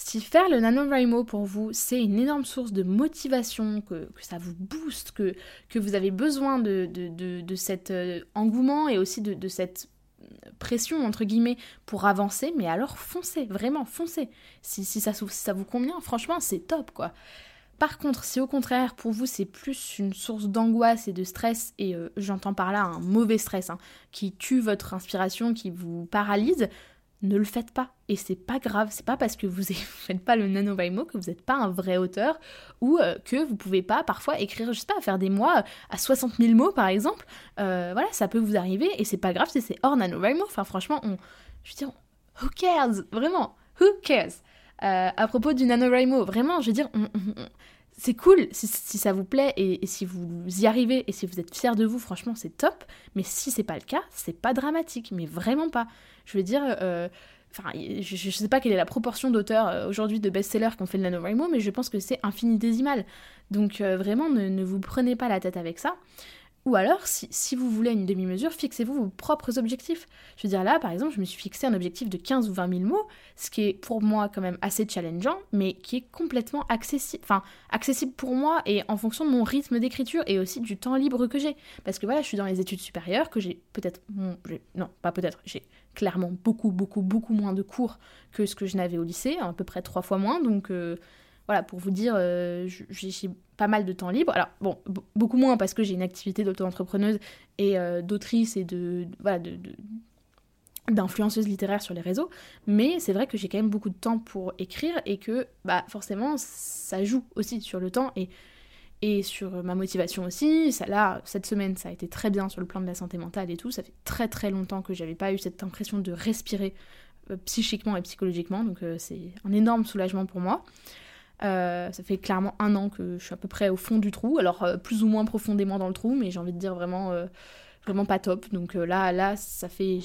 Si faire le NaNoWriMo pour vous, c'est une énorme source de motivation, que, ça vous booste, que, vous avez besoin de, cet euh, engouement et aussi de, cette pression entre guillemets pour avancer, mais alors foncez, vraiment foncez. Si, ça, ça vous convient, franchement, c'est top quoi. Par contre, si au contraire pour vous c'est plus une source d'angoisse et de stress, et euh, j'entends par là un mauvais stress hein, qui tue votre inspiration, qui vous paralyse, ne le faites pas. Et c'est pas grave, c'est pas parce que vous ne faites pas le NaNoWriMo que vous n'êtes pas un vrai auteur ou euh, que vous pouvez pas parfois écrire, je sais pas, faire des mois à 60 000 mots par exemple. Euh, voilà, ça peut vous arriver et c'est pas grave si c'est hors NaNoWriMo. Enfin, franchement, on, je veux dire, who cares? Vraiment, who cares? Euh, À propos du NaNoWriMo, vraiment, je veux dire, c'est cool si, ça vous plaît et, si vous y arrivez et si vous êtes fier de vous, franchement, c'est top. Mais si c'est pas le cas, c'est pas dramatique, mais vraiment pas. Je veux dire, euh, je, je, sais pas quelle est la proportion d'auteurs euh, aujourd'hui de best-sellers qui ont fait le NaNoWriMo, mais je pense que c'est infinitésimal. Donc euh, vraiment, ne, vous prenez pas la tête avec ça. Ou alors, si, vous voulez une demi-mesure, fixez-vous vos propres objectifs. Je veux dire, là, par exemple, je me suis fixé un objectif de 15 ou 20 000 mots, ce qui est pour moi quand même assez challengeant, mais qui est complètement accessible, enfin, accessible pour moi et en fonction de mon rythme d'écriture et aussi du temps libre que j'ai. Parce que voilà, je suis dans les études supérieures, que j'ai peut-être, non, pas peut-être, j'ai clairement beaucoup, beaucoup, beaucoup moins de cours que ce que je n'avais au lycée, à peu près trois fois moins, donc... Euh, voilà, pour vous dire, euh, j'ai pas mal de temps libre. Alors, bon, beaucoup moins parce que j'ai une activité d'auto-entrepreneuse et euh, d'autrice et de, voilà, de, d'influenceuse littéraire sur les réseaux, mais c'est vrai que j'ai quand même beaucoup de temps pour écrire et que bah forcément ça joue aussi sur le temps et, sur ma motivation aussi. Ça, là, cette semaine, ça a été très bien sur le plan de la santé mentale et tout. Ça fait très très longtemps que j'avais pas eu cette impression de respirer euh, psychiquement et psychologiquement, donc c'est un énorme soulagement pour moi. Euh, ça fait clairement un an que je suis à peu près au fond du trou, alors euh, plus ou moins profondément dans le trou, mais j'ai envie de dire vraiment, euh, vraiment pas top. Donc là, là, ça fait,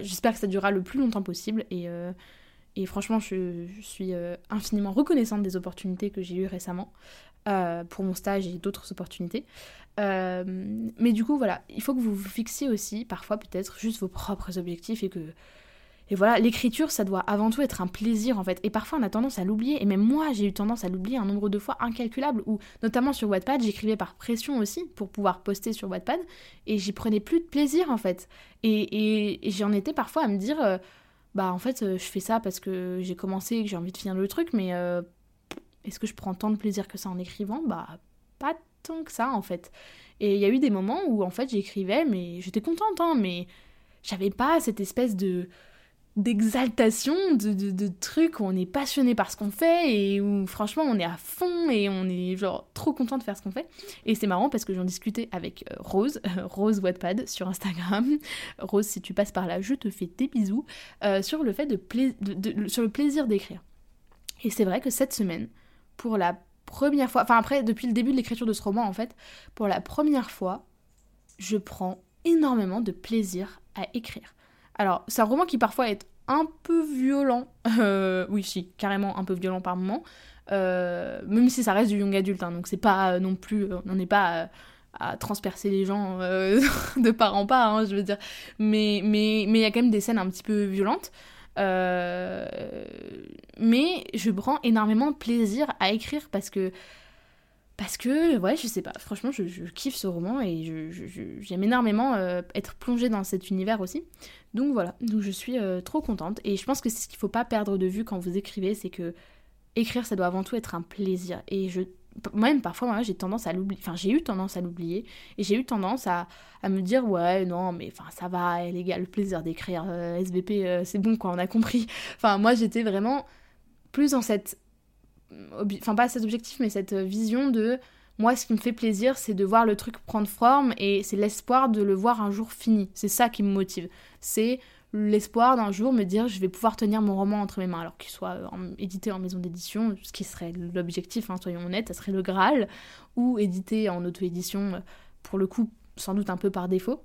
j'espère que ça durera le plus longtemps possible et, franchement, je, suis infiniment reconnaissante des opportunités que j'ai eues récemment pour mon stage et d'autres opportunités. mais du coup, voilà, il faut que vous vous fixiez aussi parfois peut-être juste vos propres objectifs et que et voilà, l'écriture, ça doit avant tout être un plaisir en fait. Et parfois on a tendance à l'oublier. Et même moi, j'ai eu tendance à l'oublier un nombre de fois incalculable. Ou notamment sur Wattpad, j'écrivais par pression aussi pour pouvoir poster sur Wattpad. Et j'y prenais plus de plaisir en fait. Et, j'en étais parfois à me dire, euh, bah en fait, euh, je fais ça parce que j'ai commencé et que j'ai envie de finir le truc. Mais euh, est-ce que je prends tant de plaisir que ça en écrivant? Bah pas tant que ça en fait. Et il y a eu des moments où en fait j'écrivais, mais j'étais contente, hein, mais j'avais pas cette espèce de d'exaltation, de, trucs où on est passionné par ce qu'on fait et où franchement on est à fond et on est genre trop content de faire ce qu'on fait. Et c'est marrant parce que j'en discutais avec euh, Rose, Rose Wattpad sur Instagram. Rose, si tu passes par là, je te fais des bisous euh, sur le fait de, de, sur le plaisir d'écrire. Et c'est vrai que cette semaine, pour la première fois, enfin après depuis le début de l'écriture de ce roman en fait, pour la première fois, je prends énormément de plaisir à écrire. Alors, c'est un roman qui parfois est un peu violent. Euh, oui, si, carrément un peu violent par moment. Euh, même si ça reste du young adulte, hein, donc c'est pas euh, non plus. on n'est pas à transpercer les gens de part en part, hein, je veux dire. Mais il mais y a quand même des scènes un petit peu violentes. mais je prends énormément de plaisir à écrire parce que parce que, ouais, je sais pas, franchement, je, kiffe ce roman et j'aime énormément euh, être plongée dans cet univers aussi. Donc voilà, donc je suis euh, trop contente et je pense que c'est ce qu'il faut pas perdre de vue quand vous écrivez, c'est que écrire, ça doit avant tout être un plaisir. Et moi-même, parfois, moi, j'ai tendance à l'oublier, enfin, j'ai eu tendance à l'oublier et j'ai eu tendance à, me dire, ouais, non, mais enfin, ça va, les gars, le plaisir d'écrire euh, SBP, c'est bon, quoi, on a compris. Enfin, moi, j'étais vraiment plus dans cette enfin pas cet objectif, mais cette vision de moi, ce qui me fait plaisir, c'est de voir le truc prendre forme et c'est l'espoir de le voir un jour fini. C'est ça qui me motive. C'est l'espoir d'un jour me dire je vais pouvoir tenir mon roman entre mes mains, alors qu'il soit édité en maison d'édition, ce qui serait l'objectif, hein, soyons honnêtes, ça serait le Graal, ou édité en auto-édition, pour le coup, sans doute un peu par défaut.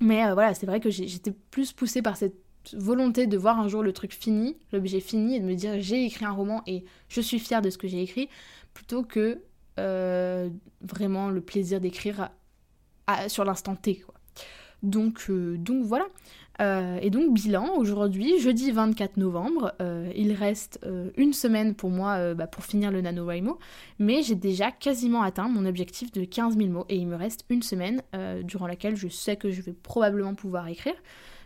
Mais euh, voilà, c'est vrai que j'étais plus poussée par cette volonté de voir un jour le truc fini, l'objet fini, et de me dire j'ai écrit un roman et je suis fière de ce que j'ai écrit, plutôt que euh, vraiment le plaisir d'écrire sur l'instant T. Quoi. Donc, euh, donc voilà. Euh, et donc bilan, aujourd'hui, jeudi 24 novembre, il reste une semaine pour moi bah, pour finir le NaNoWriMo, mais j'ai déjà quasiment atteint mon objectif de 15 000 mots et il me reste une semaine durant laquelle je sais que je vais probablement pouvoir écrire.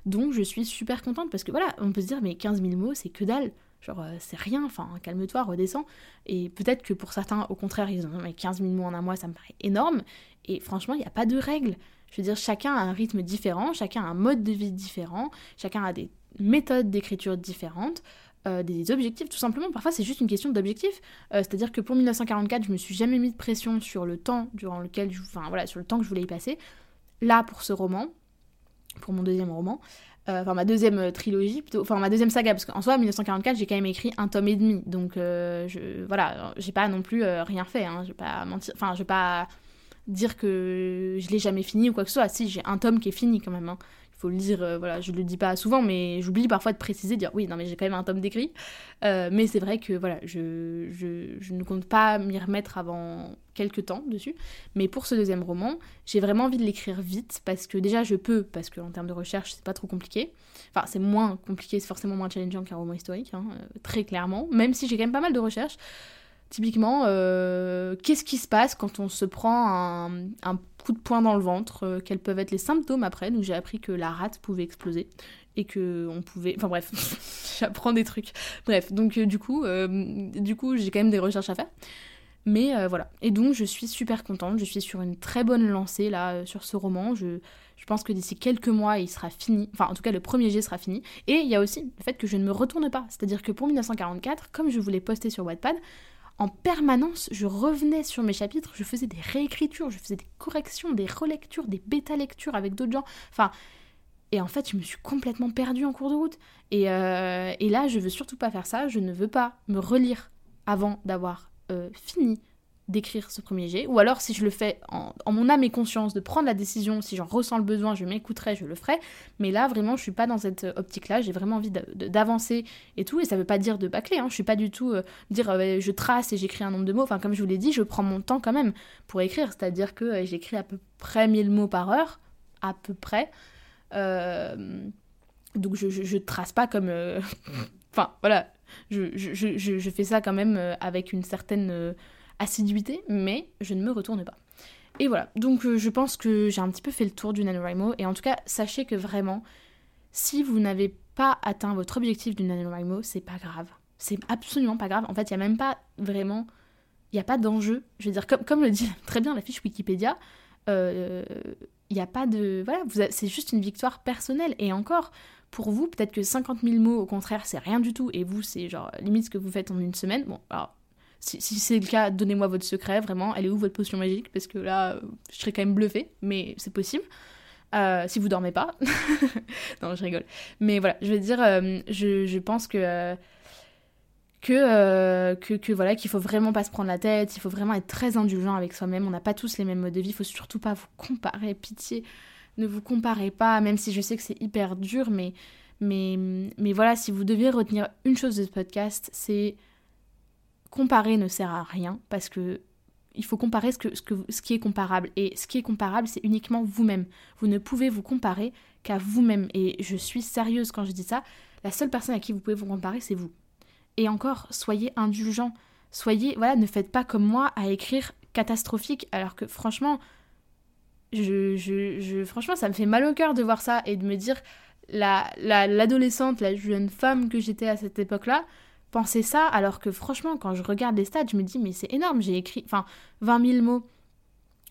Donc je suis super contente parce que voilà, on peut se dire mais 15 000 mots c'est que dalle. Genre euh, c'est rien, enfin calme-toi, redescends. Et peut-être que pour certains au contraire ils ont mais 15 000 mots en un mois ça me paraît énorme. Et franchement il n'y a pas de règle. Je veux dire chacun a un rythme différent, chacun a un mode de vie différent, chacun a des méthodes d'écriture différentes. Euh, des objectifs tout simplement. Parfois, c'est juste une question d'objectif. Euh, c'est-à-dire que pour 1944, je me suis jamais mis de pression sur le temps durant lequel, je, enfin voilà, sur le temps que je voulais y passer. Là, pour ce roman, pour mon deuxième roman. Euh, enfin ma deuxième euh, trilogie plutôt, enfin ma deuxième saga, parce qu'en soi, 1944, j'ai quand même écrit un tome et demi, donc euh, je, voilà, j'ai pas non plus rien fait, hein, je vais pas mentir, enfin je vais pas dire que je l'ai jamais fini ou quoi que ce soit, si j'ai un tome qui est fini quand même, hein. Faut le dire, euh, voilà, je le dis pas souvent, mais j'oublie parfois de préciser, de dire oui, non, mais j'ai quand même un tome d'écrit. Euh, mais c'est vrai que voilà, je, je, ne compte pas m'y remettre avant quelques temps dessus. Mais pour ce deuxième roman, j'ai vraiment envie de l'écrire vite parce que déjà je peux, parce qu'en termes de recherche, c'est pas trop compliqué. Enfin, c'est moins compliqué, c'est forcément moins challengeant qu'un roman historique, hein, euh, très clairement. Même si j'ai quand même pas mal de recherches. Typiquement, qu'est-ce qui se passe quand on se prend un, coup de poing dans le ventre, euh, quels peuvent être les symptômes après? Donc j'ai appris que la rate pouvait exploser et que on pouvait. Enfin bref, j'apprends des trucs. Bref, donc euh, du coup, euh, du coup, j'ai quand même des recherches à faire. Mais voilà. Et donc je suis super contente. Je suis sur une très bonne lancée là sur ce roman. Je, je pense que d'ici quelques mois, il sera fini. Enfin, en tout cas, le premier jet sera fini. Et il y a aussi le fait que je ne me retourne pas. C'est-à-dire que pour 1944, comme je voulais poster sur Wattpad, en permanence, je revenais sur mes chapitres, je faisais des réécritures, je faisais des corrections, des relectures, des bêta-lectures avec d'autres gens. Enfin, et en fait, je me suis complètement perdue en cours de route. Et, euh, et là, je veux surtout pas faire ça. Je ne veux pas me relire avant d'avoir euh, fini d'écrire ce premier jet, ou alors si je le fais en, mon âme et conscience, de prendre la décision, si j'en ressens le besoin, je m'écouterai, je le ferai, mais là vraiment je suis pas dans cette optique-là, j'ai vraiment envie d'avancer et tout, et ça veut pas dire de bâcler, hein. je suis pas du tout euh, dire euh, je trace et j'écris un nombre de mots, enfin comme je vous l'ai dit, je prends mon temps quand même pour écrire, c'est-à-dire que euh, j'écris à peu près 1000 mots par heure, à peu près, donc je, je, trace pas comme... enfin voilà, je, je, fais ça quand même avec une certaine assiduité, mais je ne me retourne pas. Et voilà, donc euh, je pense que j'ai un petit peu fait le tour du NaNoWriMo, et en tout cas, sachez que vraiment, si vous n'avez pas atteint votre objectif du NaNoWriMo, c'est pas grave. C'est absolument pas grave. En fait, il n'y a même pas vraiment... Il n'y a pas d'enjeu. Je veux dire, comme, comme le dit très bien la fiche Wikipédia, euh, il n'y a pas de... Voilà, c'est juste une victoire personnelle. Et encore, pour vous, peut-être que 50 000 mots, au contraire, c'est rien du tout. Et vous, c'est genre limite ce que vous faites en une semaine. Bon, alors si, c'est le cas, donnez-moi votre secret, vraiment. Elle est où votre potion magique? Parce que là, je serais quand même bluffée, mais c'est possible. Euh, si vous dormez pas. non, je rigole. Mais voilà, je veux dire, euh, je, pense que. Euh, que, que, que, voilà qu'il faut vraiment pas se prendre la tête, il faut vraiment être très indulgent avec soi-même. On n'a pas tous les mêmes modes de vie, il faut surtout pas vous comparer. Pitié, ne vous comparez pas, même si je sais que c'est hyper dur, mais, mais, mais voilà, si vous deviez retenir une chose de ce podcast, c'est comparer ne sert à rien parce que il faut comparer ce, qui est comparable. Et ce qui est comparable, c'est uniquement vous-même. Vous ne pouvez vous comparer qu'à vous-même. Et je suis sérieuse quand je dis ça. La seule personne à qui vous pouvez vous comparer, c'est vous. Et encore, soyez indulgent. Soyez, voilà, ne faites pas comme moi à écrire catastrophique. Alors que franchement, je, franchement, ça me fait mal au cœur de voir ça et de me dire l'adolescente, la, la jeune femme que j'étais à cette époque-là, penser ça, alors que franchement, quand je regarde les stats, je me dis, mais c'est énorme, j'ai écrit, enfin, 20 000 mots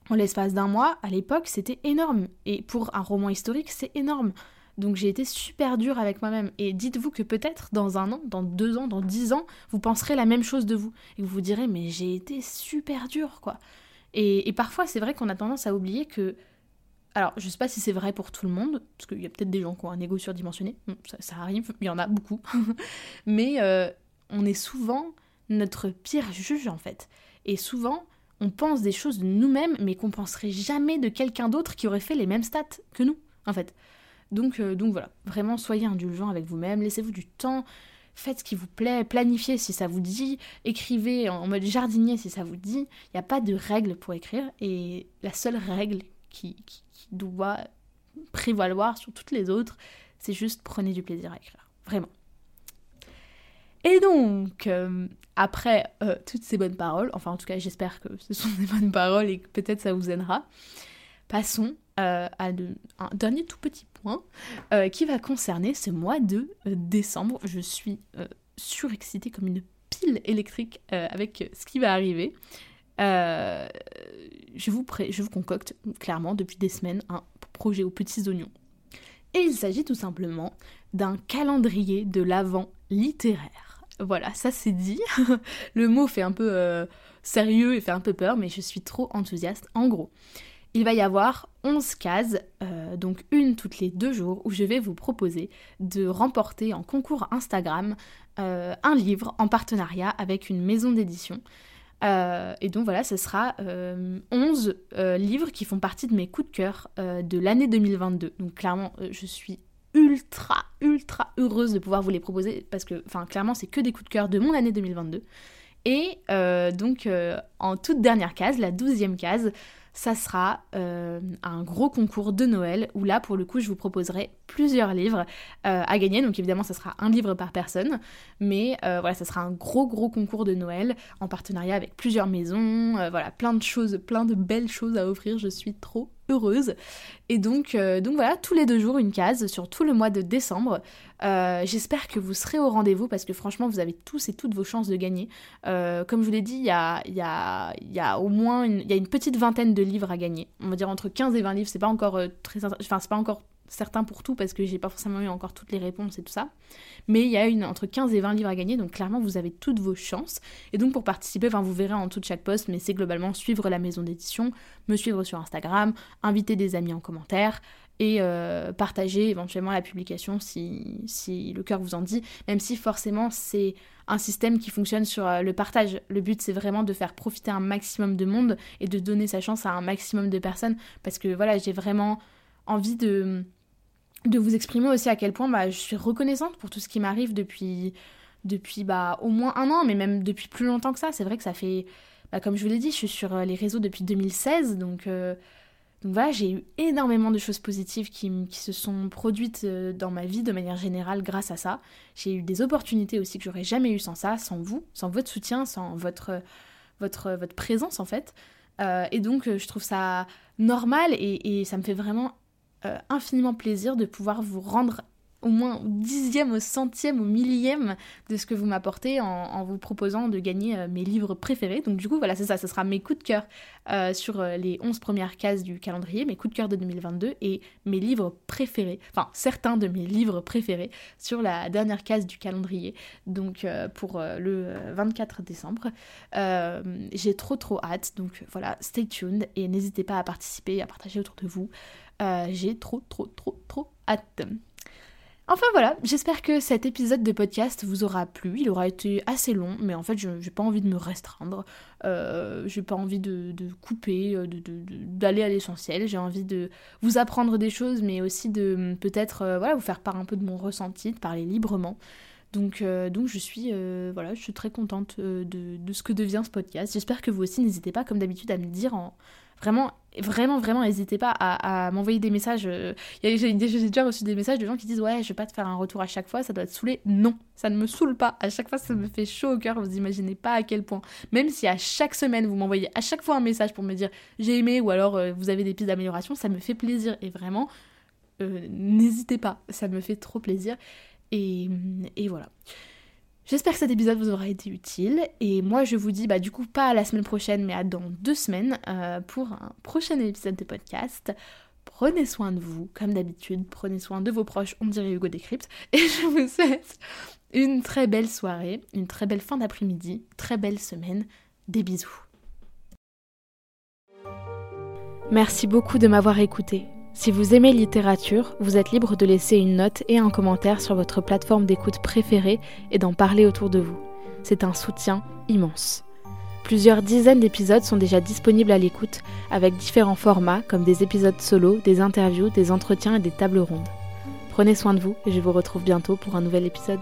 en l'espace d'un mois, à l'époque, c'était énorme. Et pour un roman historique, c'est énorme. Donc j'ai été super dure avec moi-même. Et dites-vous que peut-être dans un an, dans deux ans, dans dix ans, vous penserez la même chose de vous. Et vous vous direz, mais j'ai été super dure, quoi. Et, parfois, c'est vrai qu'on a tendance à oublier que. Alors, je sais pas si c'est vrai pour tout le monde, parce qu'il y a peut-être des gens qui ont un ego surdimensionné, ça, arrive, il y en a beaucoup. mais euh, on est souvent notre pire juge en fait. Et souvent, on pense des choses de nous-mêmes, mais qu'on penserait jamais de quelqu'un d'autre qui aurait fait les mêmes stats que nous, en fait. Donc, euh, donc voilà, vraiment soyez indulgent avec vous-même, laissez-vous du temps, faites ce qui vous plaît, planifiez si ça vous dit, écrivez en mode jardinier si ça vous dit. Il n'y a pas de règle pour écrire, et la seule règle qui, qui doit prévaloir sur toutes les autres, c'est juste prenez du plaisir à écrire. Vraiment. Et donc, euh, après euh, toutes ces bonnes paroles, enfin en tout cas j'espère que ce sont des bonnes paroles et que peut-être ça vous aidera, passons euh, à un dernier tout petit point qui va concerner ce mois de décembre. Je suis surexcitée comme une pile électrique avec ce qui va arriver. je, vous je vous concocte clairement depuis des semaines un projet aux petits oignons. Et il s'agit tout simplement d'un calendrier de l'avant littéraire. Voilà, ça c'est dit. le mot fait un peu euh, sérieux et fait un peu peur, mais je suis trop enthousiaste. En gros, il va y avoir 11 cases, euh, donc une toutes les deux jours, où je vais vous proposer de remporter en concours Instagram euh, un livre en partenariat avec une maison d'édition. et donc voilà, ce sera 11 livres qui font partie de mes coups de cœur de l'année 2022. Donc clairement, je suis ultra, ultra heureuse de pouvoir vous les proposer parce que, enfin, clairement, c'est que des coups de cœur de mon année 2022. Et donc, en toute dernière case, la douzième case, ça sera euh, un gros concours de Noël où là, pour le coup, je vous proposerai plusieurs livres euh, à gagner. Donc évidemment, ça sera un livre par personne, mais euh, voilà, ça sera un gros gros concours de Noël en partenariat avec plusieurs maisons. voilà, plein de choses, plein de belles choses à offrir. Je suis trop heureuse. Et donc, euh, donc voilà, tous les deux jours, une case sur tout le mois de décembre. Euh, j'espère que vous serez au rendez-vous parce que franchement, vous avez tous et toutes vos chances de gagner. Euh, comme je vous l'ai dit, il y a, au moins une, y a une petite vingtaine de livres à gagner. On va dire entre 15 et 20 livres, c'est pas encore très... Enfin, c'est pas encore certains pour tout parce que j'ai pas forcément eu encore toutes les réponses et tout ça. Mais il y a une entre 15 et 20 livres à gagner, donc clairement vous avez toutes vos chances. Et donc pour participer, enfin, vous verrez en tout chaque post, mais c'est globalement suivre la maison d'édition, me suivre sur Instagram, inviter des amis en commentaire et euh, partager éventuellement la publication si, si le cœur vous en dit, même si forcément c'est un système qui fonctionne sur euh, le partage. Le but c'est vraiment de faire profiter un maximum de monde et de donner sa chance à un maximum de personnes parce que voilà, j'ai vraiment envie de de vous exprimer aussi à quel point bah, je suis reconnaissante pour tout ce qui m'arrive depuis, depuis bah, au moins un an, mais même depuis plus longtemps que ça. C'est vrai que ça fait, bah, comme je vous l'ai dit, je suis sur euh, les réseaux depuis 2016, donc, euh, donc voilà, j'ai eu énormément de choses positives qui, qui, se sont produites euh, dans ma vie de manière générale grâce à ça. J'ai eu des opportunités aussi que j'aurais jamais eu sans ça, sans vous, sans votre soutien, sans votre, votre, votre présence en fait. et donc je trouve ça normal et, et ça me fait vraiment euh, infiniment plaisir de pouvoir vous rendre au moins au dixième, au centième, au millième de ce que vous m'apportez en, vous proposant de gagner euh, mes livres préférés. Donc du coup, voilà, c'est ça, ce sera mes coups de cœur euh, sur les 11 premières cases du calendrier, mes coups de cœur de 2022 et mes livres préférés, enfin certains de mes livres préférés sur la dernière case du calendrier, donc pour le 24 décembre. J'ai trop trop hâte, donc voilà, stay tuned et n'hésitez pas à participer, à partager autour de vous. Euh, j'ai trop, trop, trop, trop hâte. Enfin voilà, j'espère que cet épisode de podcast vous aura plu. Il aura été assez long, mais en fait, je n'ai pas envie de me restreindre. Euh, j'ai pas envie de, couper, euh, d'aller à l'essentiel. J'ai envie de vous apprendre des choses, mais aussi de peut-être voilà, vous faire part un peu de mon ressenti, de parler librement. Donc, donc je suis voilà, je suis très contente de, de, ce que devient ce podcast. J'espère que vous aussi, n'hésitez pas, comme d'habitude, à me dire en, Vraiment, vraiment, vraiment, n'hésitez pas à, m'envoyer des messages. Euh, j'ai déjà reçu des messages de gens qui disent Ouais, je vais pas te faire un retour à chaque fois, ça doit te saouler. Non, ça ne me saoule pas. À chaque fois, ça me fait chaud au cœur. Vous imaginez pas à quel point. Même si à chaque semaine, vous m'envoyez à chaque fois un message pour me dire J'ai aimé ou alors euh, vous avez des pistes d'amélioration, ça me fait plaisir. Et vraiment, euh, n'hésitez pas, ça me fait trop plaisir. Et, et voilà. J'espère que cet épisode vous aura été utile et moi je vous dis bah du coup pas à la semaine prochaine mais à dans deux semaines euh, pour un prochain épisode de podcast. Prenez soin de vous comme d'habitude, prenez soin de vos proches, on dirait Hugo Décrypte et je vous souhaite une très belle soirée, une très belle fin d'après-midi, très belle semaine, des bisous. Merci beaucoup de m'avoir écouté. Si vous aimez littérature, vous êtes libre de laisser une note et un commentaire sur votre plateforme d'écoute préférée et d'en parler autour de vous. C'est un soutien immense. Plusieurs dizaines d'épisodes sont déjà disponibles à l'écoute, avec différents formats comme des épisodes solo, des interviews, des entretiens et des tables rondes. Prenez soin de vous et je vous retrouve bientôt pour un nouvel épisode.